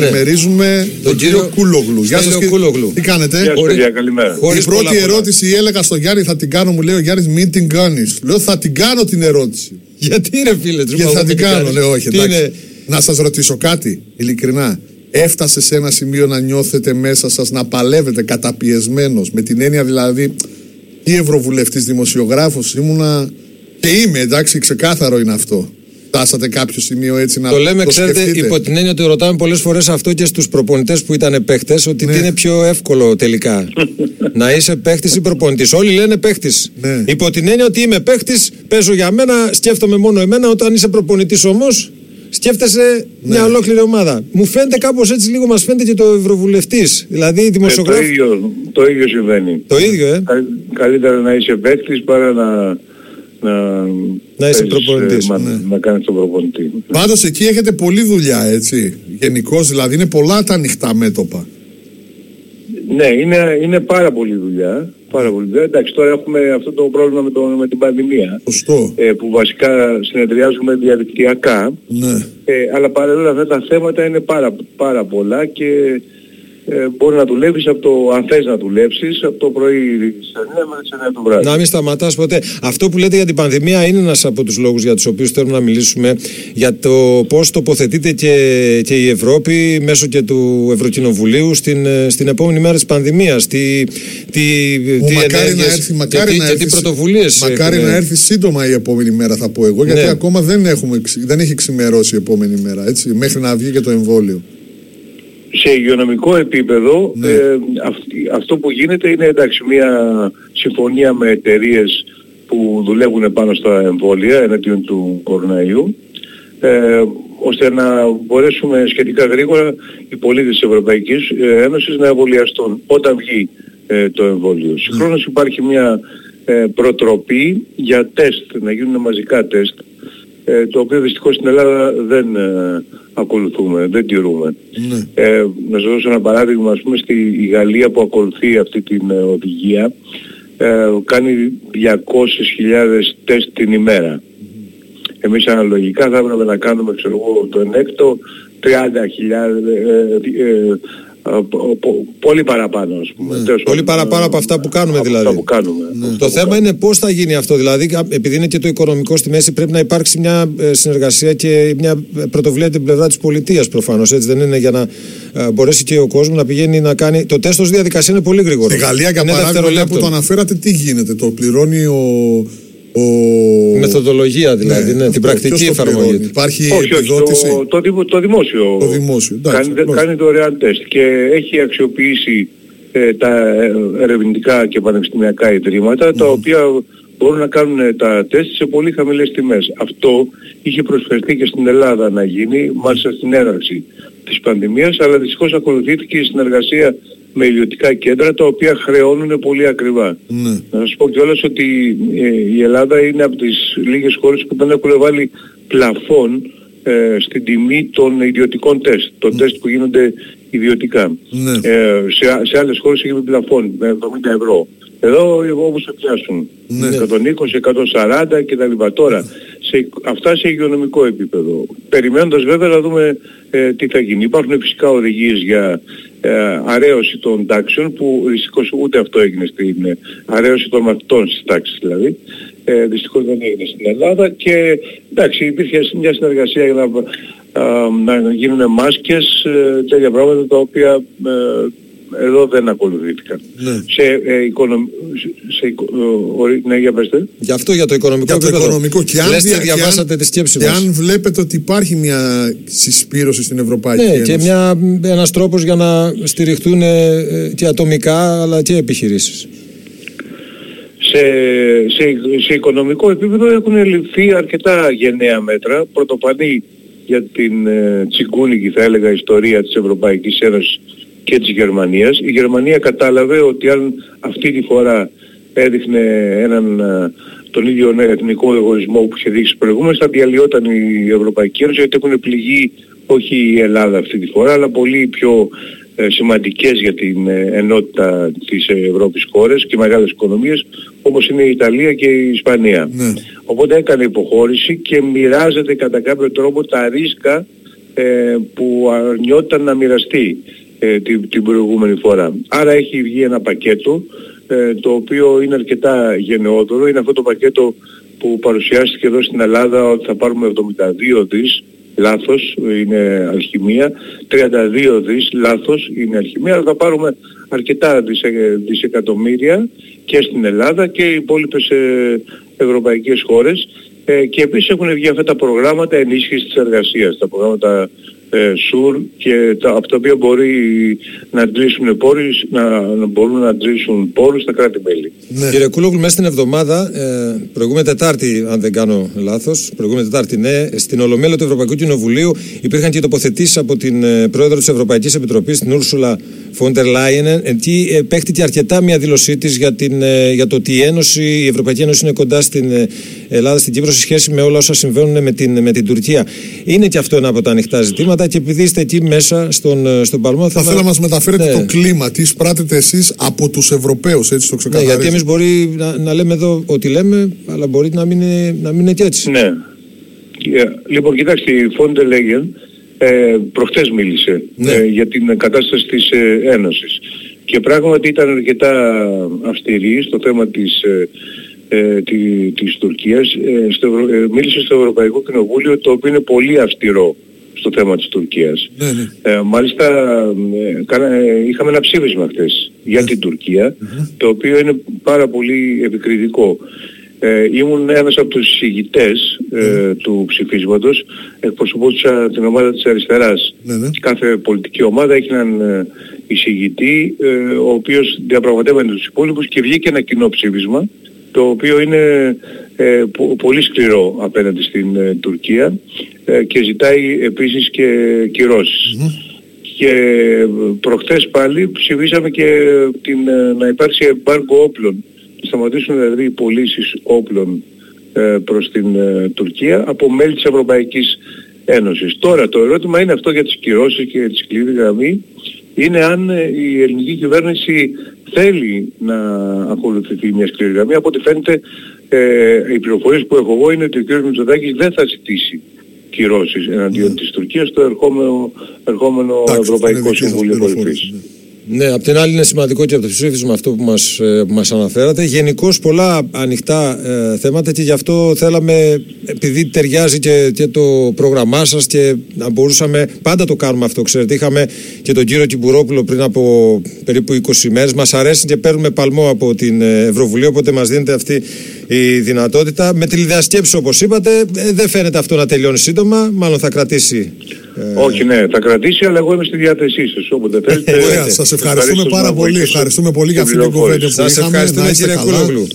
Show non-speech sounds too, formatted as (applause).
Καλημερίζουμε τον κύριο Κούλογλου. Γεια σας, κύριε Κούλογλου. Τι κάνετε, Γεια σας, καλημέρα. Η πρώτη ερώτηση έλεγα στον Γιάννη θα την κάνω, μου λέει ο Γιάννης, μην την κάνεις. Λέω θα την κάνω την ερώτηση. Γιατί ρε φίλε, Γιατί θα την κάνω, λέω όχι. Εντάξει. Να σας ρωτήσω κάτι, ειλικρινά. Έφτασε σε ένα σημείο να νιώθετε μέσα σας να παλεύετε καταπιεσμένος, με την έννοια δηλαδή ή ευρωβουλευτής δημοσιογράφος ήμουνα και είμαι εντάξει ξεκάθαρο είναι αυτό φτάσατε κάποιο σημείο έτσι να το λέμε, το ξέρετε, σκεφτείτε; υπό την έννοια ότι ρωτάμε πολλές φορές αυτό και στους προπονητές που ήταν παίχτες, ότι ναι. τι είναι πιο εύκολο τελικά. (laughs) να είσαι παίχτης ή προπονητής. Όλοι λένε παίχτης. Ναι. Υπό την έννοια ότι είμαι παίχτης, παίζω για μένα, σκέφτομαι μόνο εμένα. Όταν είσαι προπονητής όμως, σκέφτεσαι ναι. μια ολόκληρη ομάδα. Μου φαίνεται κάπως έτσι λίγο μας φαίνεται και το Ευρωβουλευτής. Δηλαδή δημοσιογράφο. Ε, το, ίδιο, το ίδιο συμβαίνει. Το ίδιο, ε. Καλύτερα να είσαι παίχτης παρά να να, να είσαι προπονητής. Ε, ναι. να κάνεις τον προπονητή. Πάντως εκεί έχετε πολλή δουλειά έτσι. Γενικώς δηλαδή είναι πολλά τα ανοιχτά μέτωπα. Ναι, είναι, είναι πάρα πολλή δουλειά. Πάρα πολύ δουλειά. Εντάξει, τώρα έχουμε αυτό το πρόβλημα με, το, με την πανδημία. Ε, που βασικά συνεδριάζουμε διαδικτυακά. Ναι. Ε, αλλά παρόλα αυτά τα θέματα είναι πάρα, πάρα πολλά και ε, μπορεί να δουλεύεις από το, αν θες να δουλέψεις, από το πρωί στις 9 μέχρι τις 9 το βράδυ. Να μην σταματάς ποτέ. Αυτό που λέτε για την πανδημία είναι ένας από τους λόγους για τους οποίους θέλουμε να μιλήσουμε για το πώς τοποθετείται και, και η Ευρώπη μέσω και του Ευρωκοινοβουλίου στην, ε, στην επόμενη μέρα της πανδημίας. Τι, τι, τι μακάρι να έρθει, μακάρι και, να έρθει, τι πρωτοβουλίες Μακάρι να έρθει σύντομα η επόμενη μέρα θα πω εγώ, γιατί ναι. ακόμα δεν, έχουμε, δεν έχει ξημερώσει η επόμενη μέρα, έτσι, μέχρι να βγει και το εμβόλιο σε υγειονομικό επίπεδο ναι. ε, αυτό που γίνεται είναι εντάξει μια συμφωνία με εταιρείες που δουλεύουν πάνω στα εμβόλια εναντίον του κοροναϊού ε, ώστε να μπορέσουμε σχετικά γρήγορα οι πολίτες της Ευρωπαϊκής ε, Ένωσης να εμβολιαστούν όταν βγει ε, το εμβόλιο. Ναι. Συγχρόνως υπάρχει μια ε, προτροπή για τεστ, να γίνουν μαζικά τεστ ε, το οποίο δυστυχώς στην Ελλάδα δεν ε, ακολουθούμε, δεν τηρούμε. Ναι. Ε, να σας δώσω ένα παράδειγμα, ας πούμε στη Γαλλία που ακολουθεί αυτή την ε, οδηγία ε, κάνει 200.000 τεστ την ημέρα. Εμείς αναλογικά θα έπρεπε να κάνουμε, ξέρω εγώ, το ενέκτο 30.000 πολύ παραπάνω ας πούμε. Ναι. Πολύ παραπάνω από αυτά που κάνουμε από δηλαδή. Αυτά που κάνουμε, ναι. Το θέμα είναι πώς θα γίνει αυτό. Δηλαδή επειδή είναι και το οικονομικό στη μέση πρέπει να υπάρξει μια ε, συνεργασία και μια πρωτοβουλία την πλευρά της πολιτείας προφανώς. Έτσι δεν είναι για να ε, μπορέσει και ο κόσμος να πηγαίνει να κάνει... Το τεστ ως διαδικασίας είναι πολύ γρήγορο. Στη Γαλλία για παράδειγμα που το αναφέρατε τι γίνεται. Το πληρώνει ο ο... Μεθοδολογία δηλαδή, ναι, ναι, την πρακτική εφαρμογή. Υπάρχει όχι, επιδότηση. Όχι, το, το, το, δημόσιο, το δημόσιο εντάξει, κάνει, κάνει δωρεάν τεστ και έχει αξιοποιήσει ε, τα ερευνητικά και πανεπιστημιακά ιδρύματα τα οποία μπορούν να κάνουν τα τεστ σε πολύ χαμηλές τιμές. Αυτό είχε προσφερθεί και στην Ελλάδα να γίνει, μάλιστα στην έναρξη της πανδημίας, αλλά δυστυχώς ακολουθήθηκε η συνεργασία με ιδιωτικά κέντρα τα οποία χρεώνουν πολύ ακριβά. Ναι. Να σας πω κιόλας ότι ε, η Ελλάδα είναι από τις λίγες χώρες που δεν έχουν βάλει πλαφόν ε, στην τιμή των ιδιωτικών τεστ, των ναι. τεστ που γίνονται ιδιωτικά. Ναι. Ε, σε, σε άλλες χώρες έχει πλαφόν με 70 ευρώ. Εδώ όπως θα πιάσουν. Ναι. 120, 140 κτλ. Τώρα, σε, αυτά σε υγειονομικό επίπεδο. Περιμένοντας βέβαια να δούμε ε, τι θα γίνει. Υπάρχουν φυσικά οδηγίες για ε, αρέωση των τάξεων που δυστυχώς ούτε αυτό έγινε στην ε, αρέωση των μαθητών στις τάξεις δηλαδή. Ε, δυστυχώς δεν έγινε στην Ελλάδα και εντάξει υπήρχε μια συνεργασία για να, να γίνουν μάσκες, ε, τέτοια πράγματα τα οποία ε, εδώ δεν ακολουθήθηκαν. Ναι. Σε, ε, οικονομ... σε, ε, ναι, για πέστε. Γι' αυτό για το οικονομικό για το οικονομικό. Και αν, Λέστε, διαβάσατε και τη σκέψη και αν βλέπετε ότι υπάρχει μια συσπήρωση στην Ευρωπαϊκή ναι, Ένωση. και μια, ένας τρόπος για να στηριχτούν ε, και ατομικά αλλά και επιχειρήσεις. Σε, σε, σε οικονομικό επίπεδο έχουν ληφθεί αρκετά γενναία μέτρα, πρωτοπανή για την ε, τσιγκούνικη θα έλεγα ιστορία της Ευρωπαϊκής Ένωσης και της Γερμανίας. Η Γερμανία κατάλαβε ότι αν αυτή τη φορά έδειχνε έναν τον ίδιο εθνικό εγωισμό που είχε δείξει προηγούμενος θα διαλυόταν η Ευρωπαϊκή Ένωση γιατί έχουν πληγεί όχι η Ελλάδα αυτή τη φορά αλλά πολύ πιο ε, σημαντικές για την ε, ενότητα της Ευρώπης χώρες και μεγάλες οικονομίες όπως είναι η Ιταλία και η Ισπανία. Ναι. Οπότε έκανε υποχώρηση και μοιράζεται κατά κάποιο τρόπο τα ρίσκα που αρνιόταν να μοιραστεί την, την προηγούμενη φορά. Άρα έχει βγει ένα πακέτο το οποίο είναι αρκετά γενναιόδωρο. Είναι αυτό το πακέτο που παρουσιάστηκε εδώ στην Ελλάδα ότι θα πάρουμε 72 δις λάθος, είναι αλχημία, 32 δις, λάθος, είναι αλχημία, αλλά θα πάρουμε αρκετά δισεκατομμύρια και στην Ελλάδα και οι υπόλοιπες ε, ευρωπαϊκές χώρες. Ε, και επίσης έχουν βγει αυτά τα προγράμματα ενίσχυσης της εργασίας, τα προγράμματα ε, ΣΟΥΡ και τα, από τα οποία μπορεί να αντλήσουν πόρους, να, να μπορούν να αντλήσουν πόρους στα κράτη-μέλη. Ναι. Κύριε Κούλογλου, μέσα στην εβδομάδα, ε, προηγούμενη Τετάρτη, αν δεν κάνω λάθος, προηγούμενη Τετάρτη, ναι, στην Ολομέλεια του Ευρωπαϊκού Κοινοβουλίου υπήρχαν και τοποθετήσεις από την ε, Πρόεδρο της Ευρωπαϊκής Επιτροπής, την Ούρσουλα Φόντερ Λάιεν, εκεί παίχτηκε αρκετά μια δήλωσή της για, ε, για το ότι η, Ένωση, η Ευρωπαϊκή Ένωση είναι κοντά στην ε, Ελλάδα, στην Κύπρο, σε σχέση με όλα όσα συμβαίνουν με την, με την Τουρκία. Είναι και αυτό ένα από τα ανοιχτά ζητήματα και επειδή είστε εκεί μέσα στον, ε, στον Παλμό. Θα, θέλω να μας μεταφέρετε ναι. το κλίμα, τι εισπράτετε εσείς από τους Ευρωπαίους, έτσι το ξεκαθαρίζω. Ναι, γιατί εμείς μπορεί να, να, λέμε εδώ ότι λέμε, αλλά μπορεί να μην είναι, να μην είναι και έτσι. Ναι. Λοιπόν, κοιτάξτε, η Φόντε Λέγεν ε, προχτές μίλησε ναι. ε, για την κατάσταση της ε, Ένωσης. Και πράγματι ήταν αρκετά αυστηρή στο θέμα της, ε, ε τη, της Τουρκίας. Ε, στο, μίλησε στο Ευρωπαϊκό Κοινοβούλιο το οποίο είναι πολύ αυστηρό στο θέμα της Τουρκίας. Ναι, ναι. μάλιστα είχαμε ένα ψήφισμα χθες για την Τουρκία το οποίο είναι πάρα πολύ επικριτικό. Ε, ήμουν ένας από τους εισηγητές ε, του ψηφίσματος, εκπροσωπούσα την ομάδα της αριστεράς. Ναι, ναι. Κάθε πολιτική ομάδα έχει έναν ε, εισηγητή, ε, ο οποίος διαπραγματεύεται τους υπόλοιπους και βγήκε ένα κοινό ψήφισμα, το οποίο είναι ε, πολύ σκληρό απέναντι στην Τουρκία και ζητάει επίσης και κυρώσεις. Και προχτές πάλι ψηφίσαμε και την, να υπάρξει εμπάργκο όπλων σταματήσουν δηλαδή οι πωλήσεις όπλων ε, προς την ε, Τουρκία από μέλη της Ευρωπαϊκής Ένωσης. Τώρα το ερώτημα είναι αυτό για τις κυρώσεις και για τη σκληρή γραμμή είναι αν ε, η ελληνική κυβέρνηση θέλει να ακολουθηθεί μια σκληρή γραμμή. Από ό,τι φαίνεται ε, οι πληροφορίες που έχω εγώ είναι ότι ο κ. Μητσοτάκης δεν θα ζητήσει κυρώσεις εναντίον mm. της Τουρκίας στο ερχόμενο, ερχόμενο Ευρωπαϊκό Συμβούλιο Κορυφής. Ναι. Ναι, απ' την άλλη είναι σημαντικό και από το ψήφισμα αυτό που μας, ε, που μας αναφέρατε. Γενικώ πολλά ανοιχτά ε, θέματα και γι' αυτό θέλαμε, επειδή ταιριάζει και, και το πρόγραμμά σας και να μπορούσαμε, πάντα το κάνουμε αυτό, ξέρετε. Είχαμε και τον κύριο Κιμπουρόπουλο πριν από περίπου 20 μέρες. Μας αρέσει και παίρνουμε παλμό από την ε, Ευρωβουλία, οπότε μας δίνεται αυτή η δυνατότητα. Με τη λιδασκέψη όπως είπατε, ε, δεν φαίνεται αυτό να τελειώνει σύντομα, μάλλον θα κρατήσει ε, Όχι, ναι, θα κρατήσει, αλλά εγώ είμαι στη διάθεσή σας. Όποτε θέλετε. Ωραία, σας ευχαριστούμε πάρα πολύ. Ευχαριστούμε πολύ για αυτή την κουβέντα που Σας ευχαριστούμε κύριε Κούλογλου.